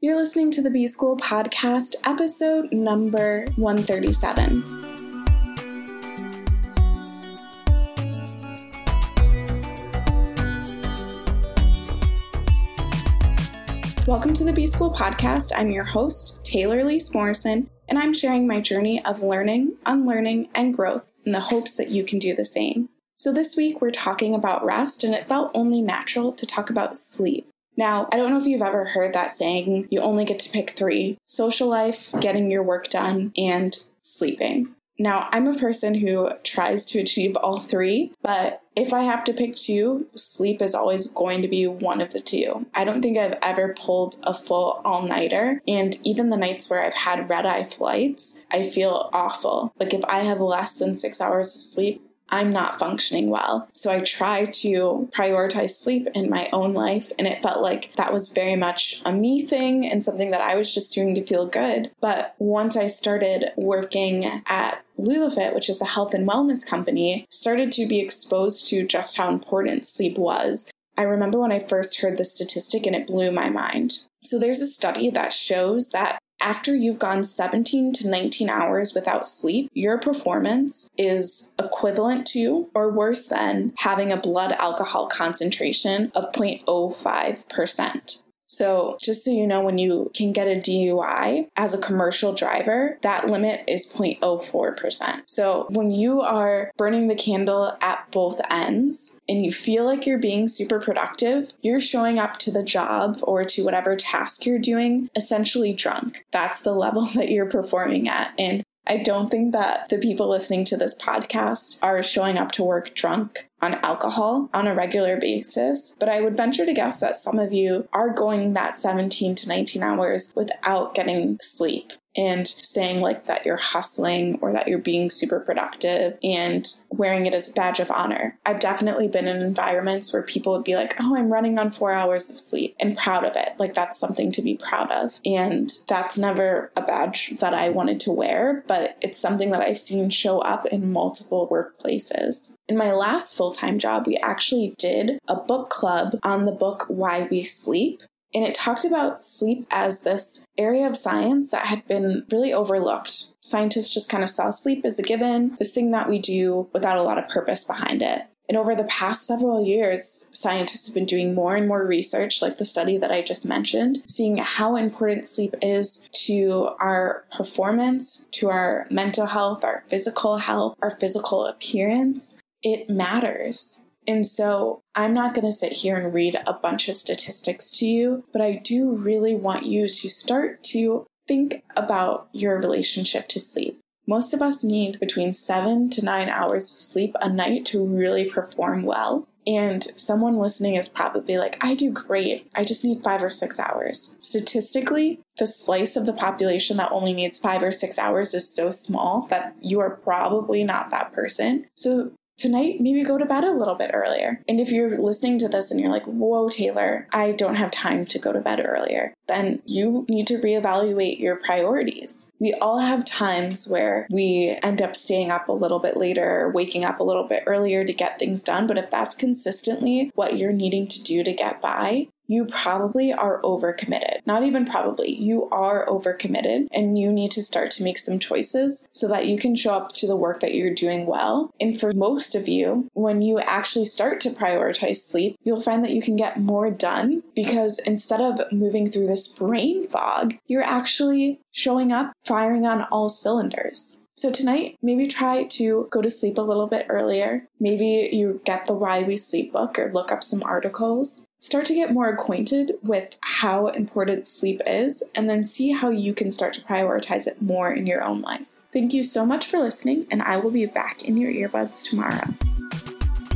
You're listening to the B School Podcast, episode number 137. Welcome to the B School Podcast. I'm your host, Taylor Elyse Morrison, and I'm sharing my journey of learning, unlearning, and growth in the hopes that you can do the same. So, this week we're talking about rest, and it felt only natural to talk about sleep. Now, I don't know if you've ever heard that saying, you only get to pick three social life, getting your work done, and sleeping. Now, I'm a person who tries to achieve all three, but if I have to pick two, sleep is always going to be one of the two. I don't think I've ever pulled a full all nighter, and even the nights where I've had red eye flights, I feel awful. Like if I have less than six hours of sleep, I'm not functioning well. So I try to prioritize sleep in my own life. And it felt like that was very much a me thing and something that I was just doing to feel good. But once I started working at Lulafit, which is a health and wellness company, started to be exposed to just how important sleep was. I remember when I first heard the statistic and it blew my mind. So there's a study that shows that after you've gone 17 to 19 hours without sleep, your performance is equivalent to or worse than having a blood alcohol concentration of 0.05%. So, just so you know, when you can get a DUI as a commercial driver, that limit is 0.04%. So, when you are burning the candle at both ends and you feel like you're being super productive, you're showing up to the job or to whatever task you're doing essentially drunk. That's the level that you're performing at. And I don't think that the people listening to this podcast are showing up to work drunk on alcohol on a regular basis, but I would venture to guess that some of you are going that 17 to 19 hours without getting sleep and saying like that you're hustling or that you're being super productive and wearing it as a badge of honor. I've definitely been in environments where people would be like, oh, I'm running on four hours of sleep and proud of it. Like that's something to be proud of. And that's never a badge that I wanted to wear, but it's something that I've seen show up in multiple workplaces. In my last full time job, we actually did a book club on the book Why We Sleep. And it talked about sleep as this area of science that had been really overlooked. Scientists just kind of saw sleep as a given, this thing that we do without a lot of purpose behind it. And over the past several years, scientists have been doing more and more research, like the study that I just mentioned, seeing how important sleep is to our performance, to our mental health, our physical health, our physical appearance. It matters. And so I'm not going to sit here and read a bunch of statistics to you, but I do really want you to start to think about your relationship to sleep. Most of us need between seven to nine hours of sleep a night to really perform well. And someone listening is probably like, I do great. I just need five or six hours. Statistically, the slice of the population that only needs five or six hours is so small that you are probably not that person. So tonight, maybe go to bed a little bit earlier. And if you're listening to this and you're like, whoa, Taylor, I don't have time to go to bed earlier, then you need to reevaluate your priorities. We all have times where we end up staying up a little bit later, waking up a little bit earlier to get things done. But if that's consistently what you're needing to do to get by, you probably are overcommitted. Not even probably, you are overcommitted and you need to start to make some choices so that you can show up to the work that you're doing well. And for most of you, when you actually start to prioritize sleep, you'll find that you can get more done because instead of moving through this brain fog, you're actually showing up firing on all cylinders. So tonight, maybe try to go to sleep a little bit earlier. Maybe you get the Why We Sleep book or look up some articles. Start to get more acquainted with how important sleep is, and then see how you can start to prioritize it more in your own life. Thank you so much for listening, and I will be back in your earbuds tomorrow.